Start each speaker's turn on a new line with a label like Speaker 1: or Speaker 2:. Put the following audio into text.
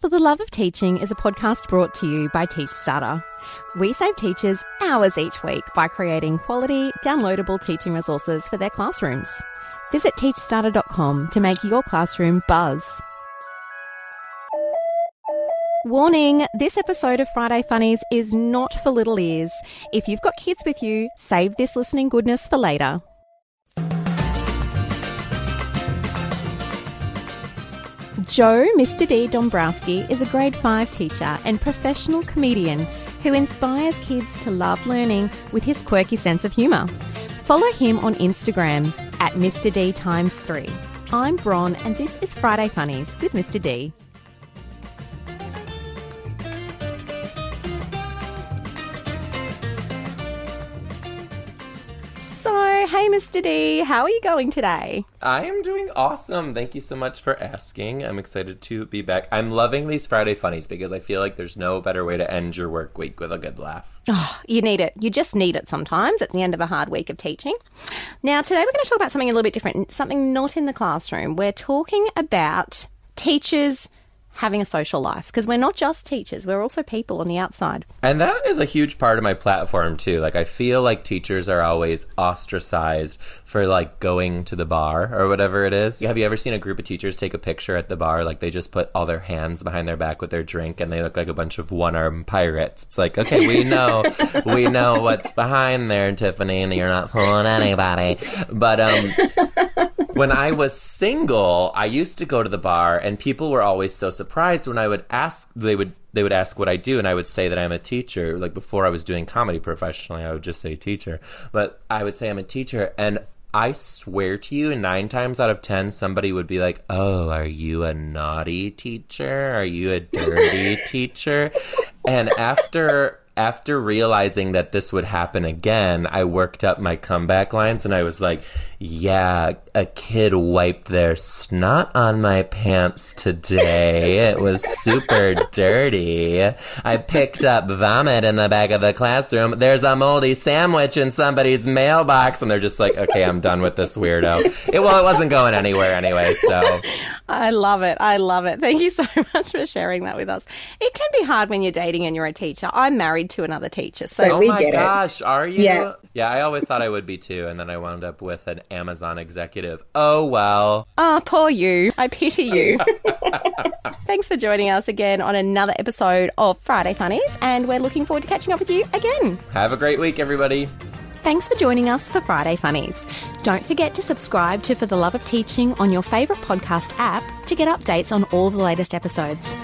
Speaker 1: For the Love of Teaching is a podcast brought to you by TeachStarter. We save teachers hours each week by creating quality, downloadable teaching resources for their classrooms. Visit teachstarter.com to make your classroom buzz. Warning this episode of Friday Funnies is not for little ears. If you've got kids with you, save this listening goodness for later. Joe Mr. D. Dombrowski is a grade 5 teacher and professional comedian who inspires kids to love learning with his quirky sense of humour. Follow him on Instagram at Mr. D times 3. I'm Bron and this is Friday Funnies with Mr. D. So, hey Mr. D, how are you going today?
Speaker 2: I am doing awesome. Thank you so much for asking. I'm excited to be back. I'm loving these Friday funnies because I feel like there's no better way to end your work week with a good laugh.
Speaker 1: Oh, you need it. You just need it sometimes at the end of a hard week of teaching. Now, today we're going to talk about something a little bit different, something not in the classroom. We're talking about teachers having a social life because we're not just teachers, we're also people on the outside.
Speaker 2: And that is a huge part of my platform too. Like I feel like teachers are always ostracized for like going to the bar or whatever it is. Have you ever seen a group of teachers take a picture at the bar like they just put all their hands behind their back with their drink and they look like a bunch of one-armed pirates. It's like, okay, we know we know what's behind there, Tiffany, and you're not fooling anybody. But um when I was single, I used to go to the bar, and people were always so surprised when I would ask. They would they would ask what I do, and I would say that I'm a teacher. Like before, I was doing comedy professionally, I would just say teacher, but I would say I'm a teacher, and I swear to you, nine times out of ten, somebody would be like, "Oh, are you a naughty teacher? Are you a dirty teacher?" And after after realizing that this would happen again, I worked up my comeback lines and I was like, yeah, a kid wiped their snot on my pants today. It was super dirty. I picked up vomit in the back of the classroom. There's a moldy sandwich in somebody's mailbox. And they're just like, okay, I'm done with this weirdo. It, well, it wasn't going anywhere anyway, so.
Speaker 1: I love it. I love it. Thank you so much for sharing that with us. It can be hard when you're dating and you're a teacher. I'm married to another teacher, so.
Speaker 2: Oh
Speaker 3: we
Speaker 2: my
Speaker 3: get it.
Speaker 2: gosh, are you?
Speaker 3: Yeah.
Speaker 2: Yeah, I always thought I would be too, and then I wound up with an Amazon executive. Oh well.
Speaker 1: Oh, poor you. I pity you. Thanks for joining us again on another episode of Friday Funnies, and we're looking forward to catching up with you again.
Speaker 2: Have a great week, everybody.
Speaker 1: Thanks for joining us for Friday Funnies. Don't forget to subscribe to For the Love of Teaching on your favourite podcast app to get updates on all the latest episodes.